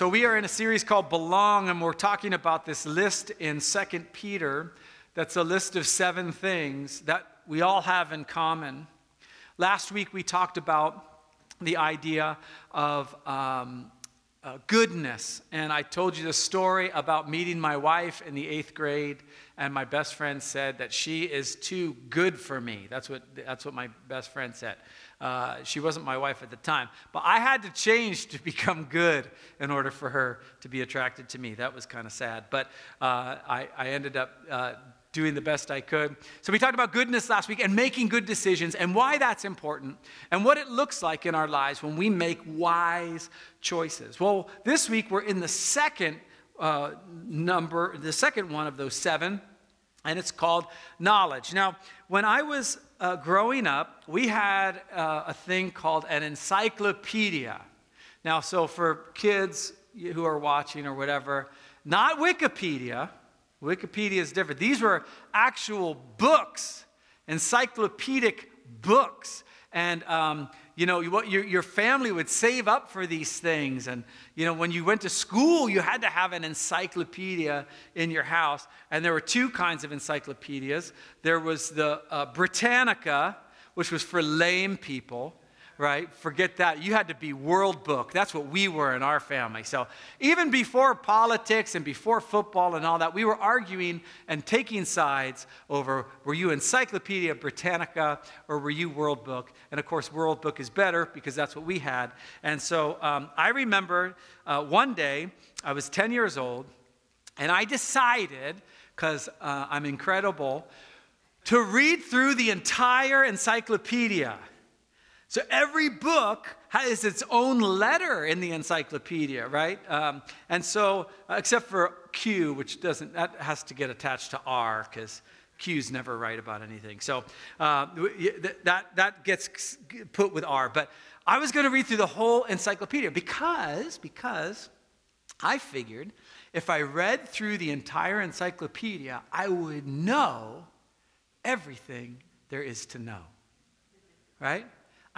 So we are in a series called Belong, and we're talking about this list in Second Peter that's a list of seven things that we all have in common. Last week we talked about the idea of um, uh, goodness. And I told you the story about meeting my wife in the eighth grade, and my best friend said that she is too good for me. That's what, that's what my best friend said. Uh, she wasn't my wife at the time, but I had to change to become good in order for her to be attracted to me. That was kind of sad, but uh, I, I, ended up uh, doing the best I could. So we talked about goodness last week and making good decisions and why that's important and what it looks like in our lives when we make wise choices. Well, this week we're in the second uh, number, the second one of those seven, and it's called knowledge. Now, when I was uh, growing up, we had uh, a thing called an encyclopedia. Now, so for kids who are watching or whatever, not Wikipedia, Wikipedia is different. These were actual books, encyclopedic books. And, um, you know, what your, your family would save up for these things. And, you know, when you went to school, you had to have an encyclopedia in your house. And there were two kinds of encyclopedias there was the uh, Britannica, which was for lame people right? Forget that. You had to be world book. That's what we were in our family. So even before politics and before football and all that, we were arguing and taking sides over were you Encyclopedia Britannica or were you World Book? And of course, World Book is better because that's what we had. And so um, I remember uh, one day I was 10 years old and I decided, because uh, I'm incredible, to read through the entire encyclopedia. So every book has its own letter in the encyclopedia, right? Um, and so, uh, except for Q, which doesn't, that has to get attached to R because Q's never right about anything. So uh, that, that gets put with R. But I was going to read through the whole encyclopedia because, because I figured if I read through the entire encyclopedia, I would know everything there is to know, right?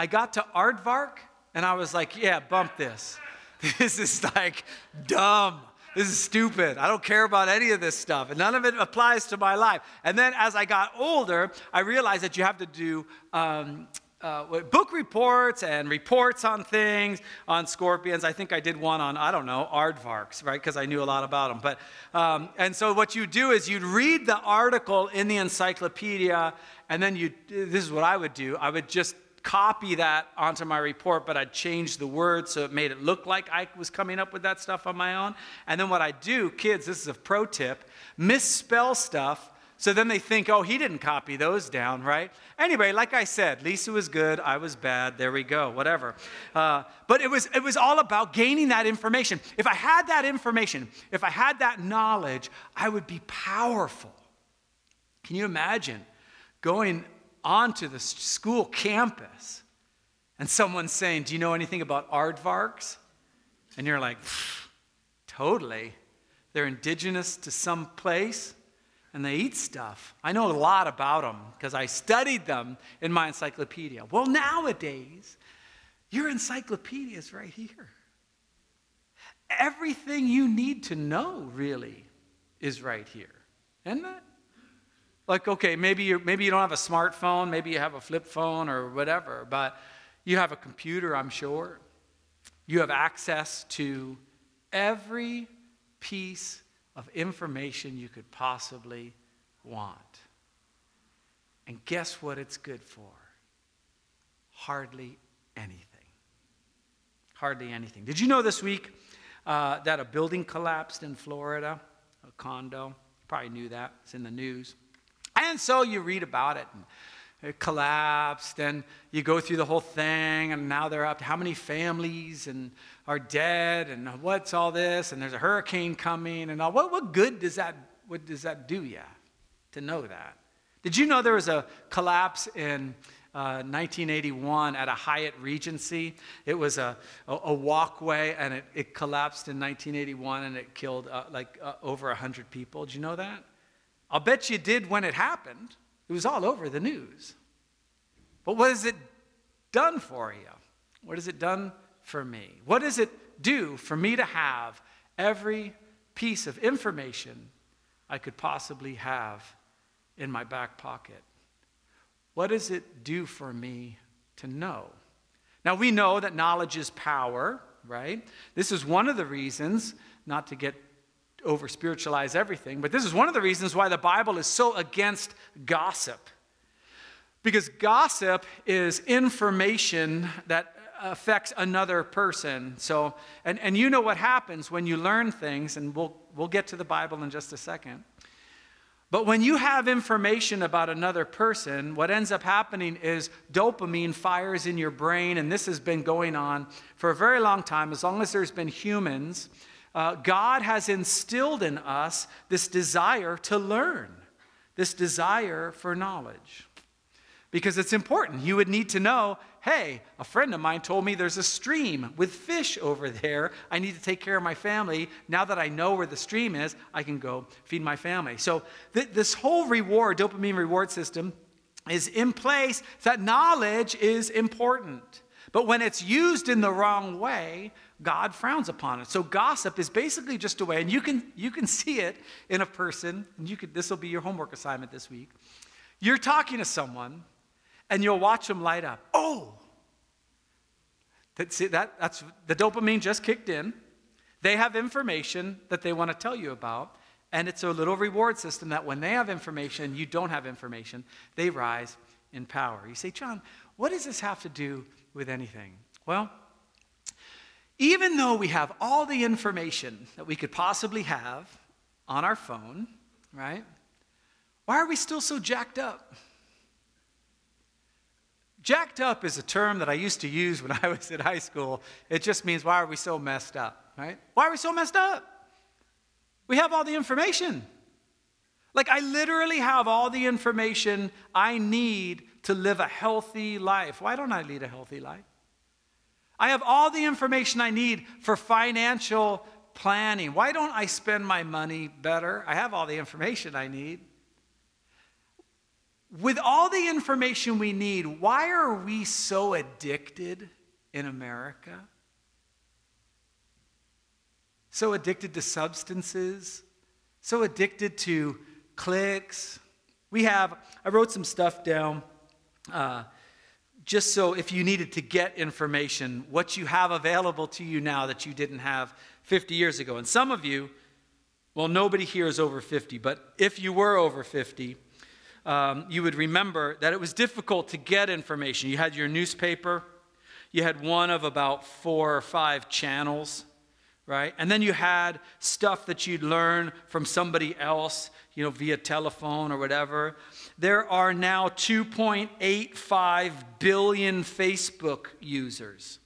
I got to Aardvark and I was like, yeah, bump this. This is like dumb. This is stupid. I don't care about any of this stuff. And none of it applies to my life. And then as I got older, I realized that you have to do um, uh, book reports and reports on things, on scorpions. I think I did one on, I don't know, aardvarks, right? Because I knew a lot about them. But, um, and so what you do is you'd read the article in the encyclopedia, and then you, this is what I would do. I would just copy that onto my report, but I'd change the words so it made it look like I was coming up with that stuff on my own. And then what I do, kids, this is a pro tip, misspell stuff. So then they think, oh, he didn't copy those down, right? Anyway, like I said, Lisa was good, I was bad. There we go, whatever. Uh, but it was it was all about gaining that information. If I had that information, if I had that knowledge, I would be powerful. Can you imagine going onto the school campus and someone's saying, Do you know anything about aardvarks? And you're like, Totally. They're indigenous to some place and they eat stuff. I know a lot about them because I studied them in my encyclopedia. Well, nowadays, your encyclopedia is right here. Everything you need to know, really, is right here. Isn't it? Like, okay, maybe, you maybe you don't have a smartphone, maybe you have a flip phone or whatever, but you have a computer, I'm sure. You have access to every piece of information you could possibly want. And guess what it's good for? Hardly anything. Hardly anything. Did you know this week uh, that a building collapsed in Florida? A condo? Probably knew that. It's in the news. And so you read about it. And it collapsed, and you go through the whole thing, and now they're up to how many families and are dead, and what's all this, and there's a hurricane coming, and all. What, what good does that, what does that do you to know that? Did you know there was a collapse in uh, 1981 at a Hyatt Regency. It was a, a, a walkway and it, it, collapsed in 1981 and it killed uh, like uh, over 100 people. Did you know that? I'll bet you did when it happened. It was all over the news. But what has it done for you? What has it done for me? What does it do for me to have every piece of information I could possibly have in my back pocket? What does it do for me to know? Now, we know that knowledge is power, right? This is one of the reasons, not to get over spiritualize everything, but this is one of the reasons why the Bible is so against gossip. Because gossip is information that affects another person. So, and, and you know what happens when you learn things, and we'll, we'll get to the Bible in just a second. But when you have information about another person, what ends up happening is dopamine fires in your brain, and this has been going on for a very long time, as long as there's been humans. Uh, God has instilled in us this desire to learn, this desire for knowledge. Because it's important. You would need to know hey, a friend of mine told me there's a stream with fish over there. I need to take care of my family. Now that I know where the stream is, I can go feed my family. So, th- this whole reward, dopamine reward system, is in place that knowledge is important. But when it's used in the wrong way, God frowns upon it. So gossip is basically just a way, and you can you can see it in a person, and you could this will be your homework assignment this week. You're talking to someone, and you'll watch them light up. Oh, that, see, that, that's the dopamine just kicked in. They have information that they want to tell you about, and it's a little reward system that when they have information, you don't have information, they rise in power. You say, John, what does this have to do with anything? Well, even though we have all the information that we could possibly have on our phone, right? Why are we still so jacked up? Jacked up is a term that I used to use when I was in high school. It just means, why are we so messed up, right? Why are we so messed up? We have all the information. Like, I literally have all the information I need to live a healthy life. Why don't I lead a healthy life? I have all the information I need for financial planning. Why don't I spend my money better? I have all the information I need with all the information we need, why are we so addicted in America? So addicted to substances, so addicted to clicks. We have, I wrote some stuff down uh, just so if you needed to get information, what you have available to you now that you didn't have 50 years ago. And some of you, well, nobody here is over 50, but if you were over 50, um, you would remember that it was difficult to get information. You had your newspaper, you had one of about four or five channels, right? And then you had stuff that you'd learn from somebody else, you know, via telephone or whatever. There are now 2.85 billion Facebook users.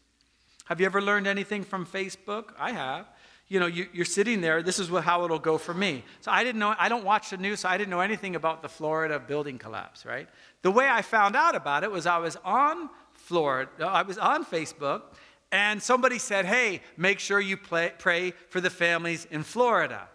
Have you ever learned anything from Facebook? I have you know, you, are sitting there. This is how it'll go for me. So I didn't know. I don't watch the news, so I didn't know anything about the Florida building collapse. Right. The way I found out about it was I was on Florida. I was on Facebook, and somebody said, "Hey, make sure you play, pray for the families in Florida."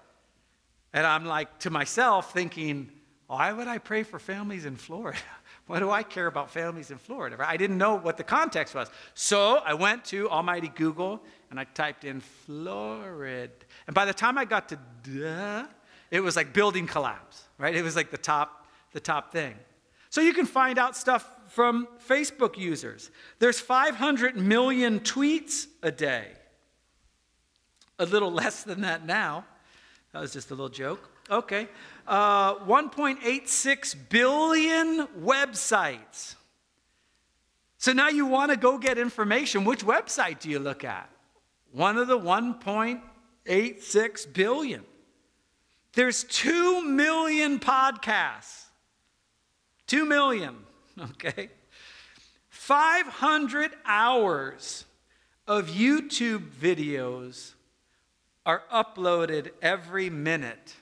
And I'm like to myself thinking, "Why would I pray for families in Florida?" What do I care about families in Florida? I didn't know what the context was. So I went to Almighty Google and I typed in Florida. And by the time I got to duh, it was like building collapse, right? It was like the top, the top thing. So you can find out stuff from Facebook users. There's 500 million tweets a day. A little less than that now. That was just a little joke. Okay. Uh, 1.86 billion websites. So now you want to go get information. Which website do you look at? one of the 1.86 billion. There's 2 million podcasts. 2 million, okay? 500 hours of YouTube videos are uploaded every minute.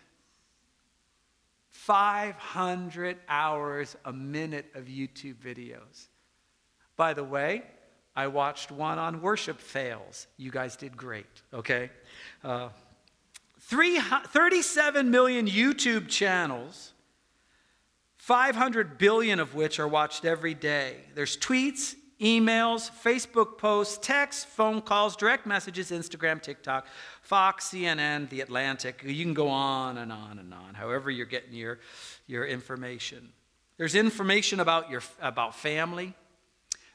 500 hours a minute of YouTube videos. By the way, I watched one on worship fails. You guys did great, okay? Uh, three, 37 million YouTube channels, 500 billion of which are watched every day. There's tweets, emails, Facebook posts, texts, phone calls, direct messages, Instagram, TikTok, Fox, CNN, The Atlantic. You can go on and on and on, however you're getting your, your information. There's information about, your, about family.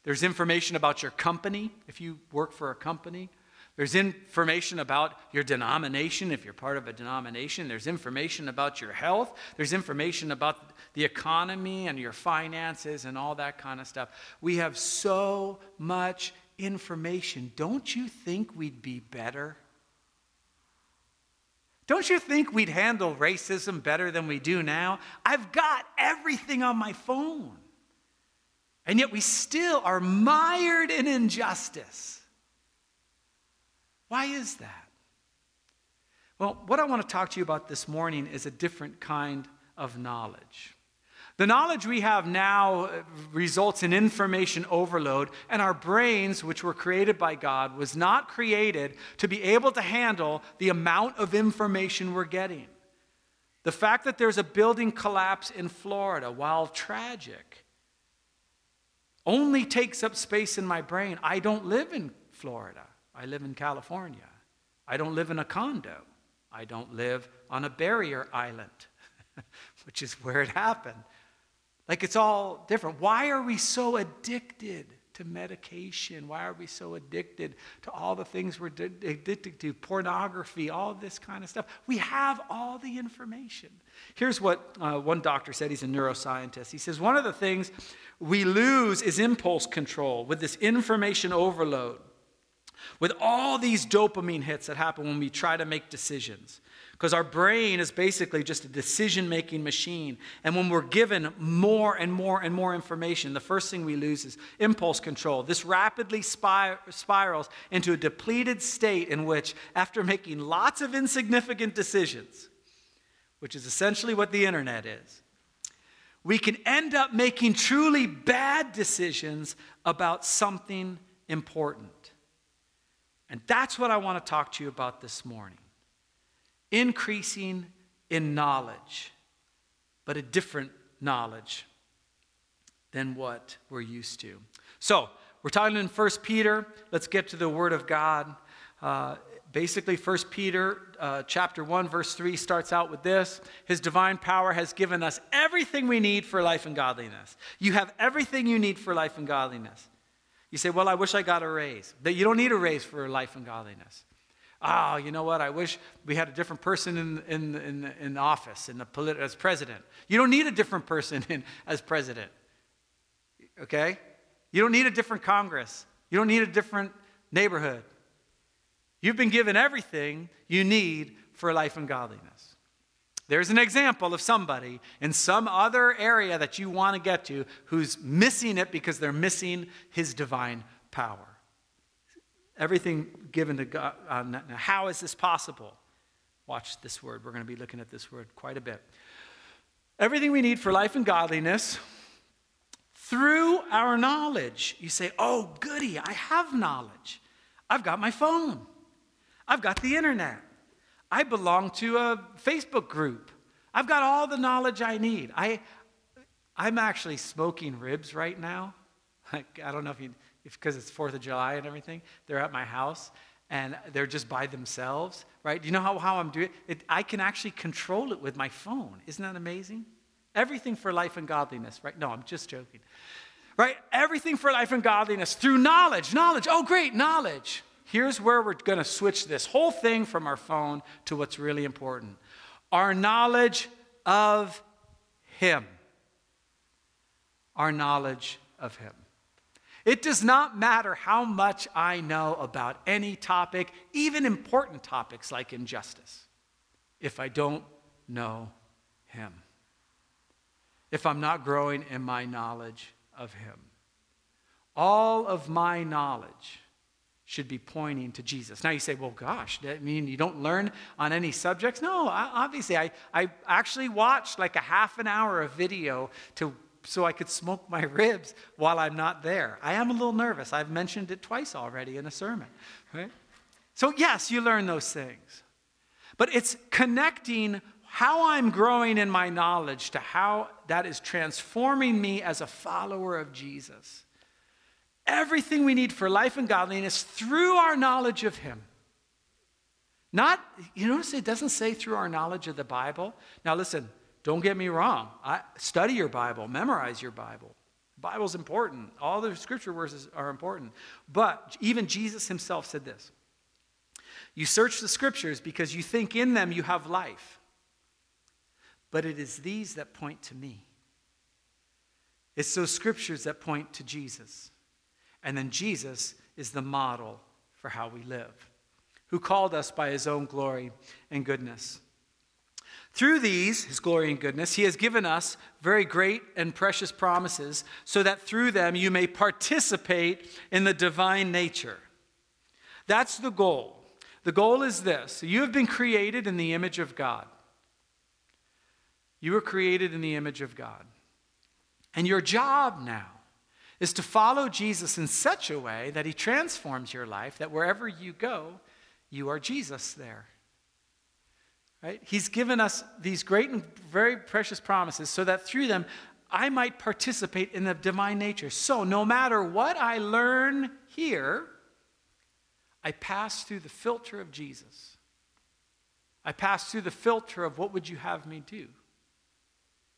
There's information about your company, if you work for a company. There's information about your denomination, if you're part of a denomination. There's information about your health. There's information about the economy and your finances and all that kind of stuff. We have so much information. Don't you think we'd be better? Don't you think we'd handle racism better than we do now? I've got everything on my phone. And yet we still are mired in injustice. Why is that? Well, what I want to talk to you about this morning is a different kind of knowledge. The knowledge we have now uh, results in information overload, and our brains, which were created by God, was not created to be able to handle the amount of information we're getting. The fact that there's a building collapse in Florida, while tragic, only takes up space in my brain. I don't live in Florida. I live in California. I don't live in a condo. I don't live on a barrier island, which is where it happened. Like it's all different. Why are we so addicted to medication? Why are we so addicted to all the things we're addicted to? Pornography, all this kind of stuff. We have all the information. Here's what uh, one doctor said. He's a neuroscientist. He says, One of the things we lose is impulse control with this information overload with all these dopamine hits that happen when we try to make decisions. Because our brain is basically just a decision making machine. And when we're given more and more and more information, the first thing we lose is impulse control. This rapidly spirals into a depleted state in which, after making lots of insignificant decisions, which is essentially what the internet is, we can end up making truly bad decisions about something important. And that's what I want to talk to you about this morning. Increasing in knowledge, but a different knowledge than what we're used to. So, we're talking in 1 Peter. Let's get to the Word of God. Uh, basically, 1 Peter uh, chapter 1, verse 3 starts out with this His divine power has given us everything we need for life and godliness. You have everything you need for life and godliness. You say, Well, I wish I got a raise. But you don't need a raise for life and godliness. Oh, you know what? I wish we had a different person in, in, in, in office in the as president. You don't need a different person in, as president. Okay? You don't need a different Congress. You don't need a different neighborhood. You've been given everything you need for life and godliness. There's an example of somebody in some other area that you want to get to who's missing it because they're missing his divine power. Everything given to God. Uh, how is this possible? Watch this word. We're going to be looking at this word quite a bit. Everything we need for life and godliness through our knowledge. You say, oh, goody, I have knowledge. I've got my phone, I've got the internet. I belong to a Facebook group. I've got all the knowledge I need. I, I'm actually smoking ribs right now. Like, I don't know if you, because it's 4th of July and everything. They're at my house and they're just by themselves, right? Do you know how, how I'm doing it? I can actually control it with my phone. Isn't that amazing? Everything for life and godliness, right? No, I'm just joking. Right? Everything for life and godliness through knowledge. Knowledge. Oh, great, knowledge here's where we're going to switch this whole thing from our phone to what's really important our knowledge of Him. Our knowledge of Him. It does not matter how much I know about any topic, even important topics like injustice, if I don't know Him. If I'm not growing in my knowledge of Him. All of my knowledge should be pointing to Jesus. Now you say, well, gosh, that mean you don't learn on any subjects? No, I, obviously, I, I actually watched like a half an hour of video to so I could smoke my ribs while I'm not there. I am a little nervous. I've mentioned it twice already in a sermon, right? So, yes, you learn those things. But it's connecting how I'm growing in my knowledge to how that is transforming me as a follower of Jesus. Everything we need for life and godliness through our knowledge of Him. Not, you notice it doesn't say through our knowledge of the Bible. Now, listen, don't get me wrong. I, study your Bible, memorize your Bible. The Bible's important. All the scripture verses are important. But even Jesus himself said this You search the scriptures because you think in them you have life. But it is these that point to me. It's those scriptures that point to Jesus. And then Jesus is the model for how we live, who called us by his own glory and goodness. Through these, his glory and goodness, he has given us very great and precious promises, so that through them you may participate in the divine nature. That's the goal. The goal is this you have been created in the image of God. You were created in the image of God. And your job now is to follow Jesus in such a way that he transforms your life that wherever you go, you are Jesus there. Right? He's given us these great and very precious promises so that through them I might participate in the divine nature. So no matter what I learn here, I pass through the filter of Jesus. I pass through the filter of what would you have me do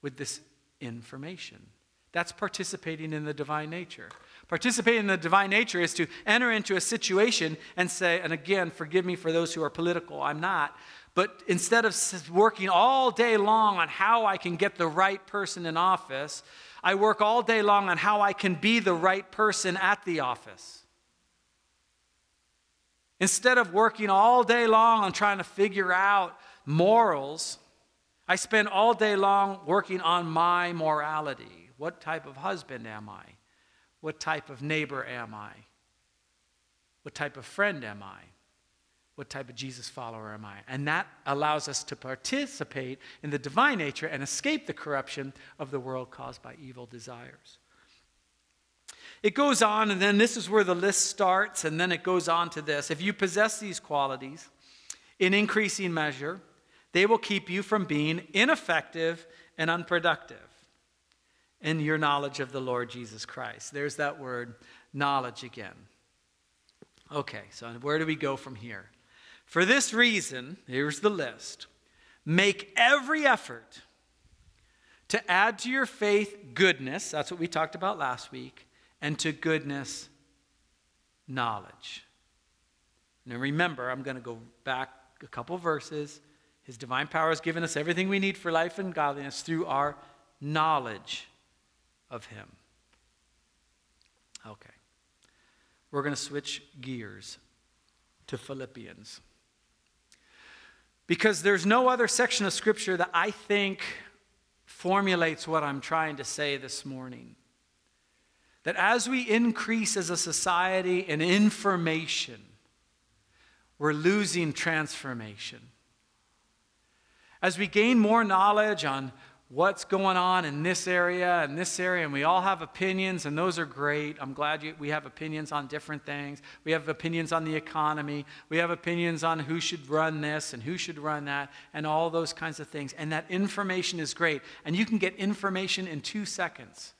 with this information. That's participating in the divine nature. Participating in the divine nature is to enter into a situation and say, and again, forgive me for those who are political, I'm not. But instead of working all day long on how I can get the right person in office, I work all day long on how I can be the right person at the office. Instead of working all day long on trying to figure out morals, I spend all day long working on my morality. What type of husband am I? What type of neighbor am I? What type of friend am I? What type of Jesus follower am I? And that allows us to participate in the divine nature and escape the corruption of the world caused by evil desires. It goes on, and then this is where the list starts, and then it goes on to this. If you possess these qualities in increasing measure, they will keep you from being ineffective and unproductive in your knowledge of the Lord Jesus Christ. There's that word, knowledge again. Okay, so where do we go from here? For this reason, here's the list make every effort to add to your faith goodness, that's what we talked about last week, and to goodness, knowledge. Now remember, I'm going to go back a couple verses. His divine power has given us everything we need for life and godliness through our knowledge of him. Okay. We're going to switch gears to Philippians. Because there's no other section of Scripture that I think formulates what I'm trying to say this morning. That as we increase as a society in information, we're losing transformation. As we gain more knowledge on what's going on in this area and this area, and we all have opinions, and those are great. I'm glad you, we have opinions on different things. We have opinions on the economy. We have opinions on who should run this and who should run that, and all those kinds of things. And that information is great. And you can get information in two seconds.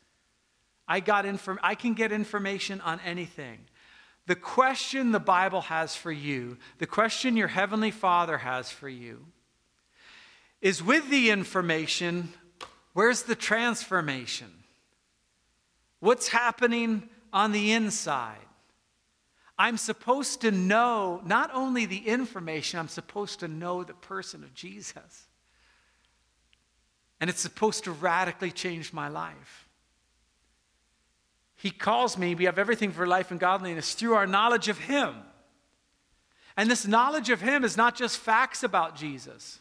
I, got inform- I can get information on anything. The question the Bible has for you, the question your Heavenly Father has for you, is with the information, where's the transformation? What's happening on the inside? I'm supposed to know not only the information, I'm supposed to know the person of Jesus. And it's supposed to radically change my life. He calls me, we have everything for life and godliness through our knowledge of Him. And this knowledge of Him is not just facts about Jesus.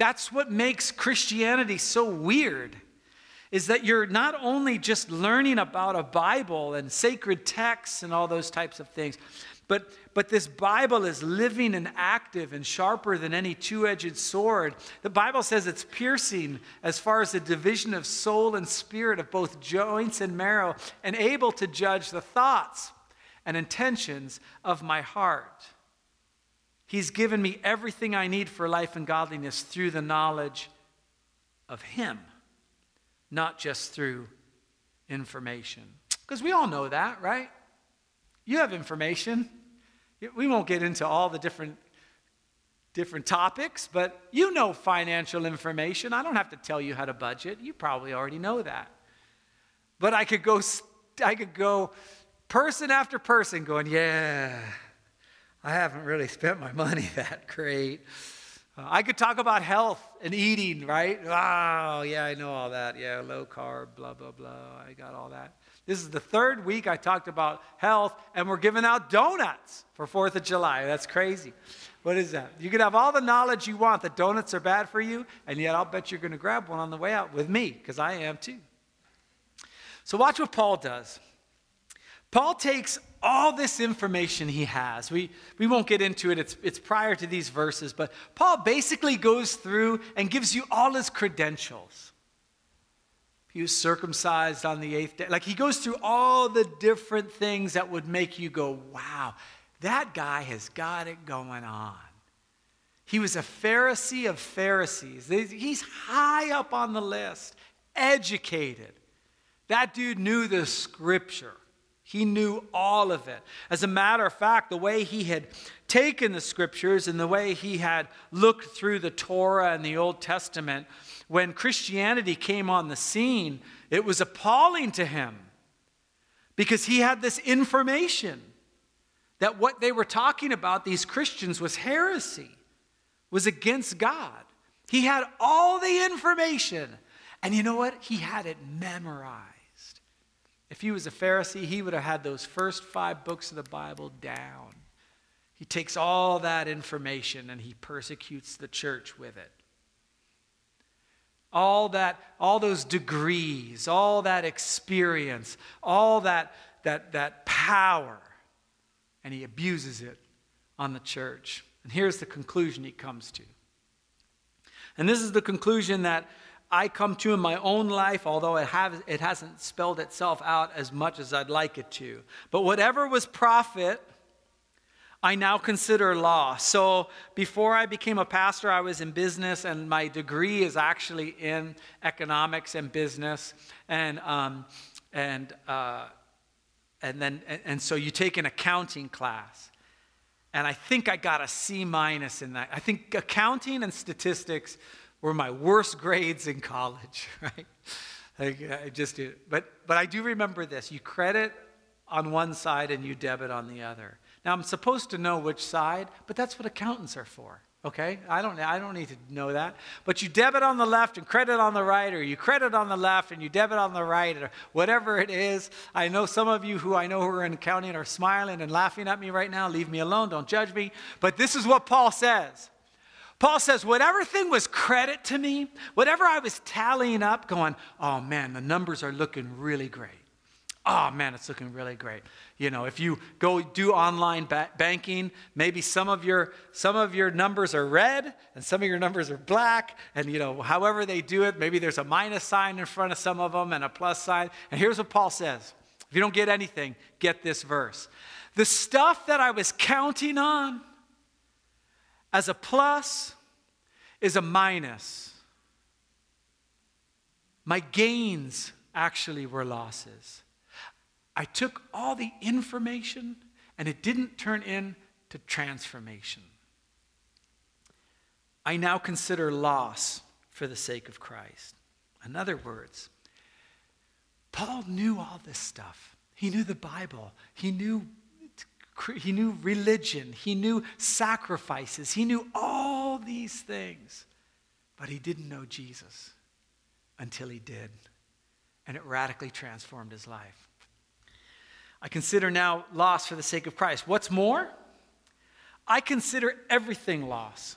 That's what makes Christianity so weird. Is that you're not only just learning about a Bible and sacred texts and all those types of things, but, but this Bible is living and active and sharper than any two edged sword. The Bible says it's piercing as far as the division of soul and spirit, of both joints and marrow, and able to judge the thoughts and intentions of my heart. He's given me everything I need for life and godliness through the knowledge of Him, not just through information. Because we all know that, right? You have information. We won't get into all the different different topics, but you know financial information. I don't have to tell you how to budget. You probably already know that. But I could go I could go person after person going, "Yeah, I haven't really spent my money that great." Uh, I could talk about health and eating, right? Oh, yeah, I know all that. Yeah, low carb, blah, blah, blah. I got all that. This is the third week I talked about health, and we're giving out donuts for 4th of July. That's crazy. What is that? You can have all the knowledge you want that donuts are bad for you, and yet I'll bet you're going to grab one on the way out with me, because I am too. So, watch what Paul does. Paul takes all this information he has. We, we won't get into it, it's, it's prior to these verses, but Paul basically goes through and gives you all his credentials. He was circumcised on the eighth day. Like he goes through all the different things that would make you go, wow, that guy has got it going on. He was a Pharisee of Pharisees. He's high up on the list, educated. That dude knew the scripture. He knew all of it. As a matter of fact, the way he had taken the scriptures and the way he had looked through the Torah and the Old Testament, when Christianity came on the scene, it was appalling to him because he had this information that what they were talking about, these Christians, was heresy, was against God. He had all the information. And you know what? He had it memorized. If he was a Pharisee, he would have had those first five books of the Bible down. He takes all that information and he persecutes the church with it. All that, all those degrees, all that experience, all that, that, that power, and he abuses it on the church. And here's the conclusion he comes to. And this is the conclusion that I come to in my own life, although it, have, it hasn't spelled itself out as much as I'd like it to. But whatever was profit, I now consider loss. So before I became a pastor, I was in business, and my degree is actually in economics and business. And, um, and, uh, and, then, and, and so you take an accounting class. And I think I got a C minus in that. I think accounting and statistics were my worst grades in college, right? Like, I just did. But, but I do remember this. You credit on one side and you debit on the other. Now, I'm supposed to know which side, but that's what accountants are for. Okay? I don't, I don't need to know that. But you debit on the left and credit on the right, or you credit on the left and you debit on the right, or whatever it is. I know some of you who I know who are in accounting are smiling and laughing at me right now. Leave me alone. Don't judge me. But this is what Paul says Paul says, whatever thing was credit to me, whatever I was tallying up, going, oh man, the numbers are looking really great. Oh man, it's looking really great. You know, if you go do online ba- banking, maybe some of your some of your numbers are red and some of your numbers are black, and you know, however they do it, maybe there's a minus sign in front of some of them and a plus sign. And here's what Paul says: If you don't get anything, get this verse. The stuff that I was counting on as a plus is a minus. My gains actually were losses. I took all the information and it didn't turn into transformation. I now consider loss for the sake of Christ. In other words, Paul knew all this stuff. He knew the Bible. He knew he knew religion, he knew sacrifices, he knew all these things. But he didn't know Jesus until he did. And it radically transformed his life. I consider now loss for the sake of Christ. What's more? I consider everything loss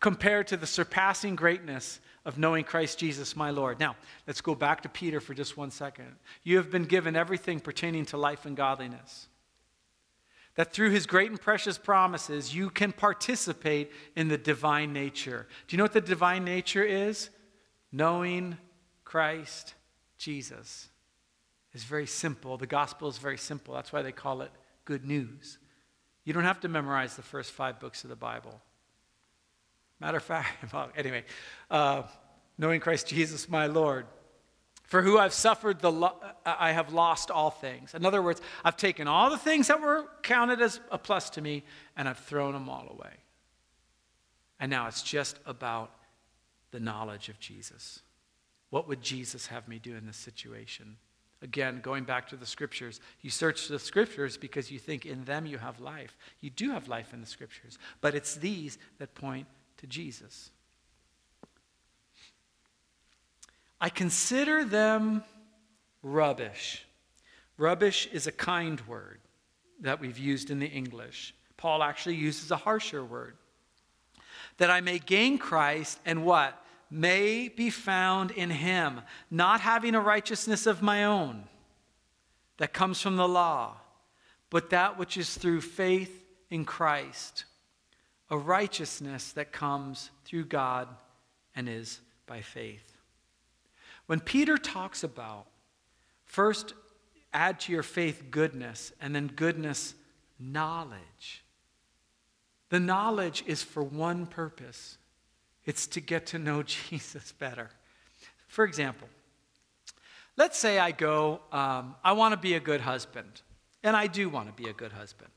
compared to the surpassing greatness of knowing Christ Jesus, my Lord. Now, let's go back to Peter for just one second. You have been given everything pertaining to life and godliness that through his great and precious promises, you can participate in the divine nature. Do you know what the divine nature is? Knowing Christ Jesus is very simple. The gospel is very simple. That's why they call it good news. You don't have to memorize the first five books of the Bible. Matter of fact, well, anyway, uh, knowing Christ Jesus, my Lord. For who I've suffered, the lo- I have lost all things. In other words, I've taken all the things that were counted as a plus to me and I've thrown them all away. And now it's just about the knowledge of Jesus. What would Jesus have me do in this situation? Again, going back to the scriptures, you search the scriptures because you think in them you have life. You do have life in the scriptures, but it's these that point to Jesus. I consider them rubbish. Rubbish is a kind word that we've used in the English. Paul actually uses a harsher word. That I may gain Christ and what? May be found in him, not having a righteousness of my own that comes from the law, but that which is through faith in Christ, a righteousness that comes through God and is by faith. When Peter talks about first add to your faith goodness and then goodness knowledge, the knowledge is for one purpose it's to get to know Jesus better. For example, let's say I go, um, I want to be a good husband, and I do want to be a good husband.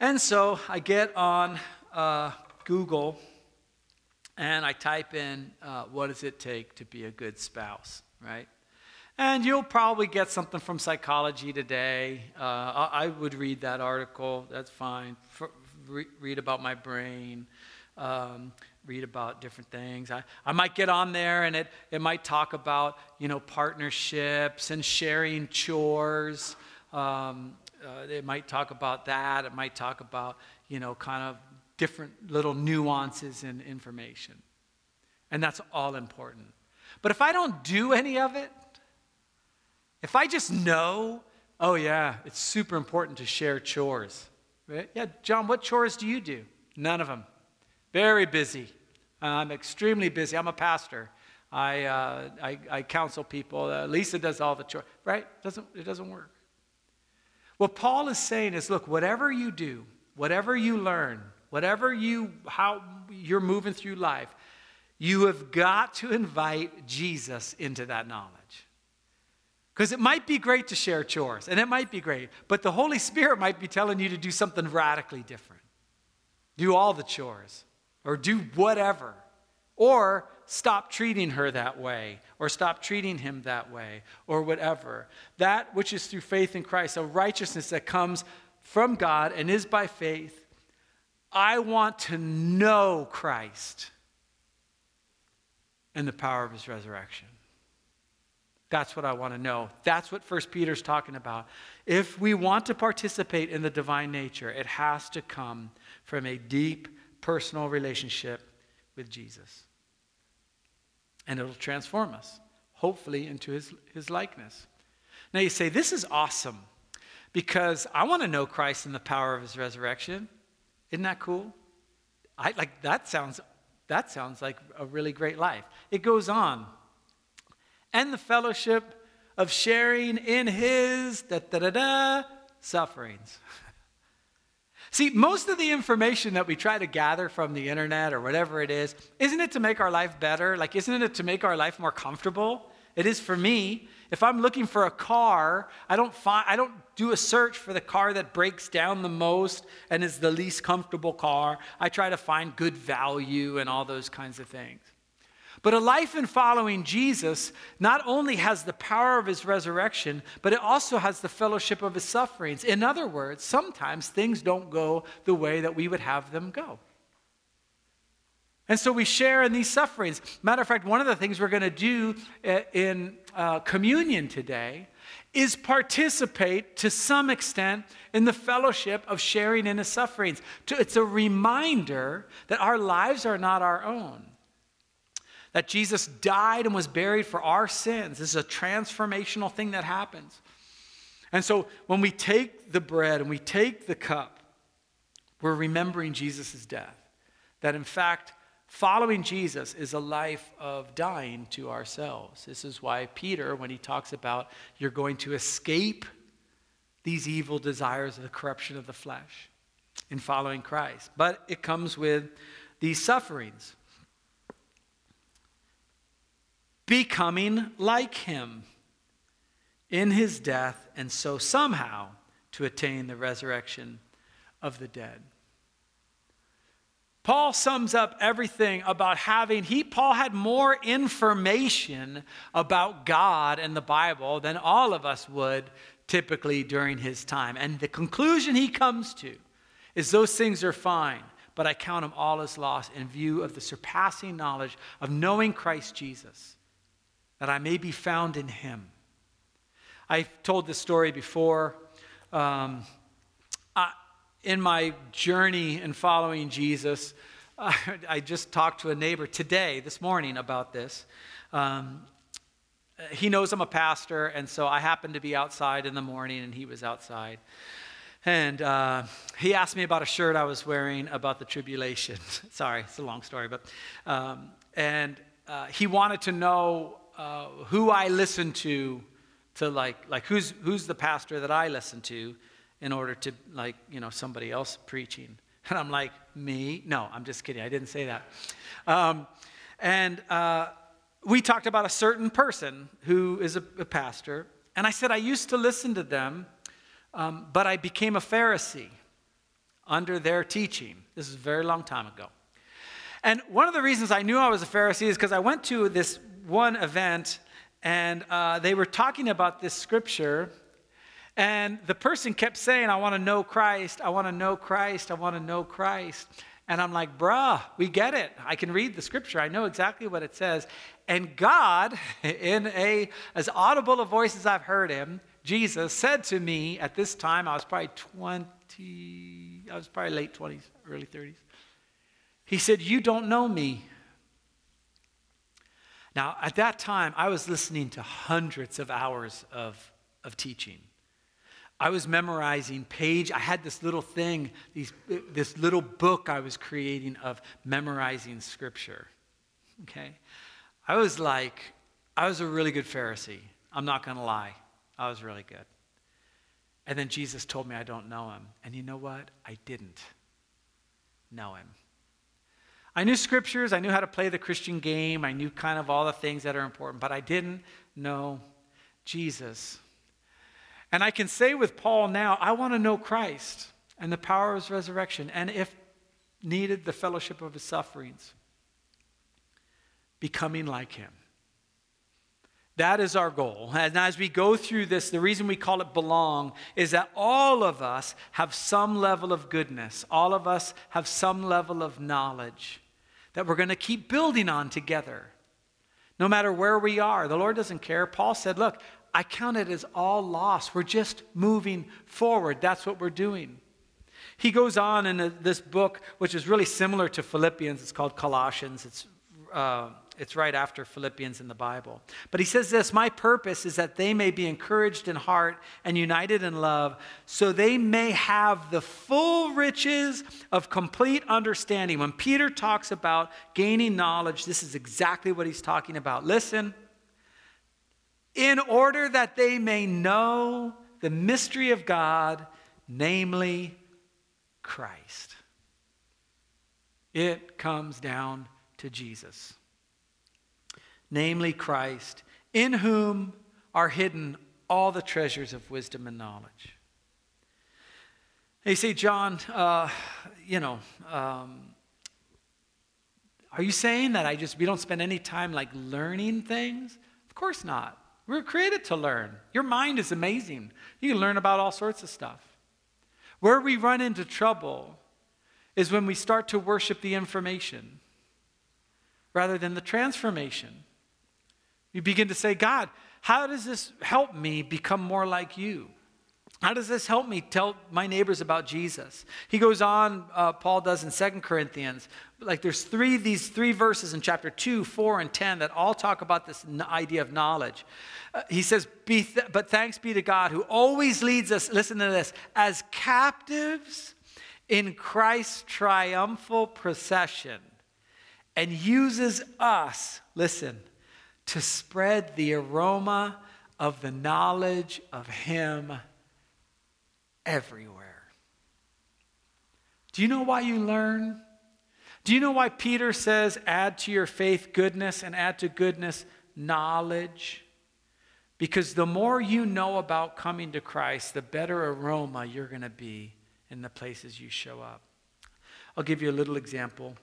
And so I get on uh, Google and I type in, uh, what does it take to be a good spouse, right? And you'll probably get something from Psychology Today. Uh, I would read that article, that's fine. For, re- read about my brain, um, read about different things. I, I might get on there and it, it might talk about, you know, partnerships and sharing chores. Um, uh, it might talk about that. It might talk about, you know, kind of different little nuances and information. And that's all important. But if I don't do any of it, if I just know, oh yeah, it's super important to share chores. Right? Yeah, John, what chores do you do? None of them. Very busy. I'm extremely busy. I'm a pastor. I, uh, I, I, counsel people. Uh, Lisa does all the chores, right? Doesn't, it doesn't work. What Paul is saying is look, whatever you do, whatever you learn, whatever you how you're moving through life, you have got to invite Jesus into that knowledge. Because it might be great to share chores, and it might be great, but the Holy Spirit might be telling you to do something radically different. Do all the chores, or do whatever, or stop treating her that way, or stop treating him that way, or whatever. That which is through faith in Christ, a righteousness that comes from God and is by faith, I want to know Christ and the power of his resurrection. That's what I want to know. That's what First Peter's talking about. If we want to participate in the divine nature, it has to come from a deep personal relationship with Jesus. And it'll transform us, hopefully, into his, his likeness. Now you say, This is awesome because I want to know Christ and the power of his resurrection. Isn't that cool? I like that sounds that sounds like a really great life. It goes on. And the fellowship of sharing in his da da da da sufferings. See, most of the information that we try to gather from the internet or whatever it is, isn't it to make our life better? Like, isn't it to make our life more comfortable? It is for me. If I'm looking for a car, I don't find I don't do a search for the car that breaks down the most and is the least comfortable car. I try to find good value and all those kinds of things. But a life in following Jesus not only has the power of his resurrection, but it also has the fellowship of his sufferings. In other words, sometimes things don't go the way that we would have them go. And so we share in these sufferings. Matter of fact, one of the things we're going to do uh, in uh, communion today is participate to some extent in the fellowship of sharing in his sufferings. It's a reminder that our lives are not our own, that Jesus died and was buried for our sins. This is a transformational thing that happens. And so when we take the bread and we take the cup, we're remembering Jesus' death. That in fact, Following Jesus is a life of dying to ourselves. This is why Peter, when he talks about you're going to escape these evil desires of the corruption of the flesh in following Christ, but it comes with these sufferings. becoming like him in his death, and so somehow to attain the resurrection of the dead. Paul sums up everything about having he Paul had more information about God and the Bible than all of us would typically during his time. And the conclusion he comes to is those things are fine, but I count them all as loss in view of the surpassing knowledge of knowing Christ Jesus, that I may be found in him. I've told this story before. Um, in my journey in following Jesus, I, just talked to a neighbor today, this morning, about this. Um, he knows I'm a pastor, and so I happened to be outside in the morning, and he was outside. And uh, he asked me about a shirt I was wearing about the tribulation. Sorry, it's a long story, but um, and uh, he wanted to know uh, who I listen to, to like like who's who's the pastor that I listen to, in order to like you know somebody else preaching. And I'm like me? No, I'm just kidding. I didn't say that. Um, and uh, we talked about a certain person who is a, a, pastor, and I said I used to listen to them, um, but I became a Pharisee under their teaching. This is a very long time ago. And one of the reasons I knew I was a Pharisee is because I went to this one event, and uh, they were talking about this scripture. And the person kept saying, I want to know Christ, I want to know Christ, I want to know Christ. And I'm like, bruh, we get it. I can read the scripture. I know exactly what it says. And God, in a as audible a voice as I've heard him, Jesus said to me at this time, I was probably 20, I was probably late 20s, early 30s. He said, You don't know me. Now, at that time, I was listening to hundreds of hours of, of teaching. I was memorizing page. I had this little thing, these, this little book I was creating of memorizing scripture. Okay? I was like, I was a really good Pharisee. I'm not going to lie. I was really good. And then Jesus told me I don't know him. And you know what? I didn't know him. I knew scriptures. I knew how to play the Christian game. I knew kind of all the things that are important, but I didn't know Jesus. And I can say with Paul now, I want to know Christ and the power of his resurrection, and if needed, the fellowship of his sufferings, becoming like him. That is our goal. And as we go through this, the reason we call it belong is that all of us have some level of goodness, all of us have some level of knowledge that we're going to keep building on together. No matter where we are, the Lord doesn't care. Paul said, Look, I count it as all loss. We're just moving forward. That's what we're doing. He goes on in this book, which is really similar to Philippians. It's called Colossians. It's, uh, it's right after Philippians in the Bible. But he says this My purpose is that they may be encouraged in heart and united in love, so they may have the full riches of complete understanding. When Peter talks about gaining knowledge, this is exactly what he's talking about. Listen in order that they may know the mystery of God, namely Christ. It comes down to Jesus, namely Christ, in whom are hidden all the treasures of wisdom and knowledge. They see, John, uh, you know, um, are you saying that I just we don't spend any time like learning things? Of course not. We were created to learn. Your mind is amazing. You can learn about all sorts of stuff. Where we run into trouble is when we start to worship the information rather than the transformation. You begin to say, God, how does this help me become more like you? How does this help me tell my neighbors about Jesus? He goes on, uh, Paul does in Second Corinthians. Like there's three, these three verses in chapter 2, 4, and 10 that all talk about this idea of knowledge. Uh, he says, th- But thanks be to God who always leads us, listen to this, as captives in Christ's triumphal procession and uses us, listen, to spread the aroma of the knowledge of Him everywhere. Do you know why you learn? Do you know why Peter says, add to your faith goodness and add to goodness knowledge. Because the more you know about coming to Christ, the better aroma you're going to be in the places you show up. I'll give you a little example.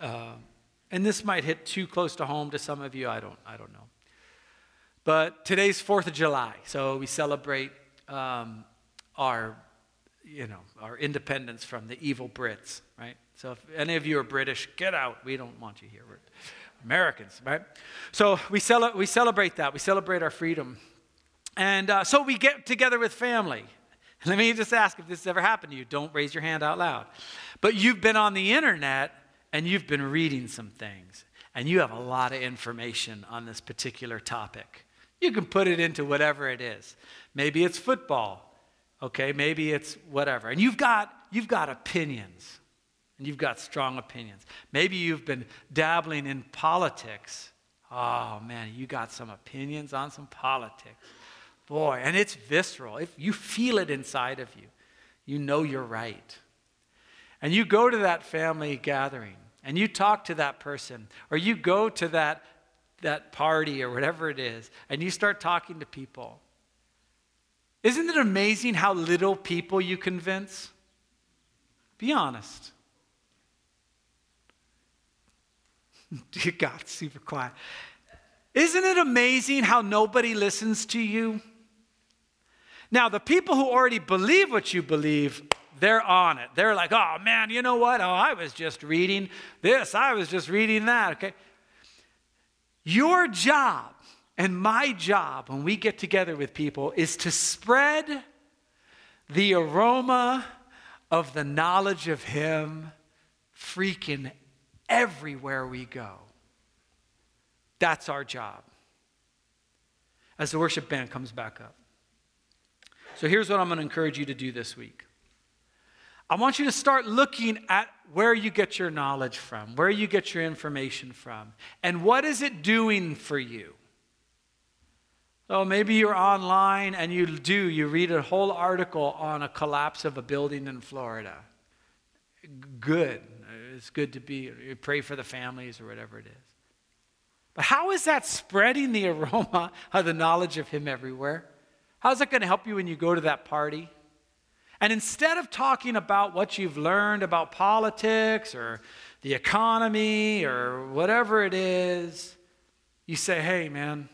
Uh, and this might hit too close to home to some of you. I don't, I don't know. But today's 4th of July, so we celebrate um, our, you know, our independence from the evil Brits, right? So if any of you are British, get out. We don't want you here. We're Americans, right? So we, cel- we celebrate that. We celebrate our freedom. And uh, so we get together with family. Let me just ask if this has ever happened to you. Don't raise your hand out loud. But you've been on the internet and you've been reading some things, and you have a lot of information on this particular topic. You can put it into whatever it is. Maybe it's football, okay? Maybe it's whatever. And you've got, you've got opinions, and you've got strong opinions. Maybe you've been dabbling in politics. Oh, man, you got some opinions on some politics. Boy, and it's visceral. If you feel it inside of you, you know you're right. And you go to that family gathering and you talk to that person, or you go to that, that party or whatever it is, and you start talking to people. Isn't it amazing how little people you convince? Be honest. You got super quiet. Isn't it amazing how nobody listens to you? Now, the people who already believe what you believe they're on it. They're like, oh man, you know what? Oh, I was just reading this, I was just reading that. Okay. Your job and my job when we get together with people is to spread the aroma of the knowledge of Him freaking everywhere we go. That's our job. As the worship band comes back up. So here's what I'm going to encourage you to do this week. I want you to start looking at where you get your knowledge from, where you get your information from, and what is it doing for you? Oh, maybe you're online and you do, you read a whole article on a collapse of a building in Florida. Good. It's good to be, you pray for the families or whatever it is. But how is that spreading the aroma of the knowledge of Him everywhere? How's that going to help you when you go to that party? And instead of talking about what you've learned about politics or the economy or whatever it is, you say, hey, man,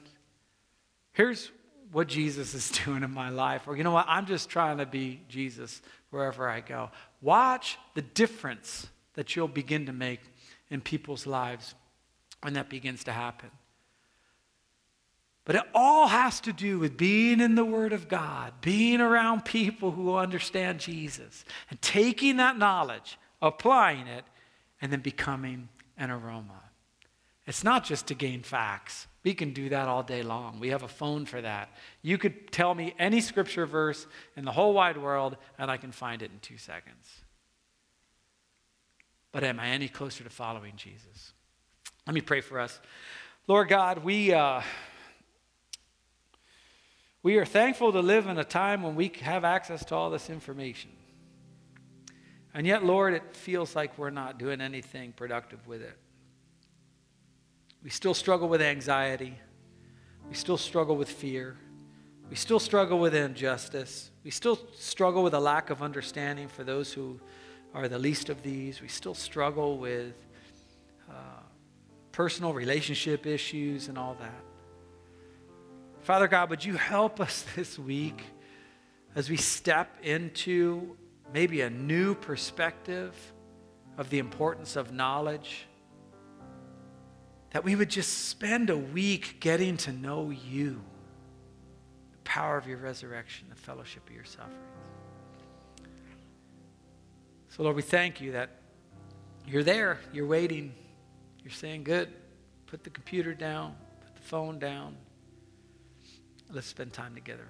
here's what Jesus is doing in my life. Or, you know what, I'm just trying to be Jesus wherever I go. Watch the difference that you'll begin to make in people's lives when that begins to happen. But it all has to do with being in the Word of God, being around people who understand Jesus, and taking that knowledge, applying it, and then becoming an aroma. It's not just to gain facts. We can do that all day long. We have a phone for that. You could tell me any scripture verse in the whole wide world, and I can find it in two seconds. But am I any closer to following Jesus? Let me pray for us. Lord God, we. Uh, we are thankful to live in a time when we have access to all this information. And yet, Lord, it feels like we're not doing anything productive with it. We still struggle with anxiety. We still struggle with fear. We still struggle with injustice. We still struggle with a lack of understanding for those who are the least of these. We still struggle with uh, personal relationship issues and all that. Father God, would you help us this week as we step into maybe a new perspective of the importance of knowledge? That we would just spend a week getting to know you, the power of your resurrection, the fellowship of your sufferings. So, Lord, we thank you that you're there, you're waiting, you're saying, Good, put the computer down, put the phone down. Let's spend time together.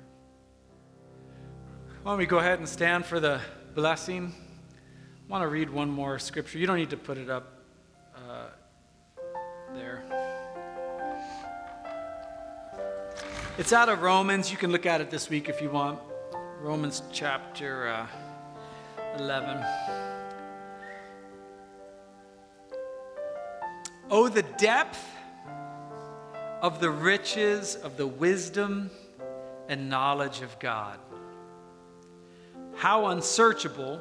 Why don't we go ahead and stand for the blessing? I want to read one more scripture. You don't need to put it up there. It's out of Romans. You can look at it this week if you want. Romans chapter uh, 11. Oh, the depth of the riches of the wisdom and knowledge of God. How unsearchable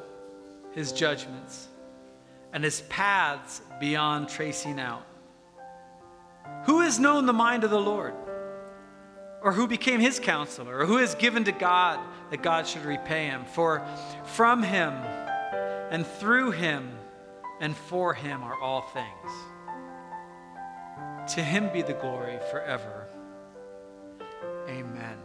his judgments and his paths beyond tracing out. Who has known the mind of the Lord? Or who became his counselor? Or who has given to God that God should repay him? For from him and through him and for him are all things. To him be the glory forever. Amen.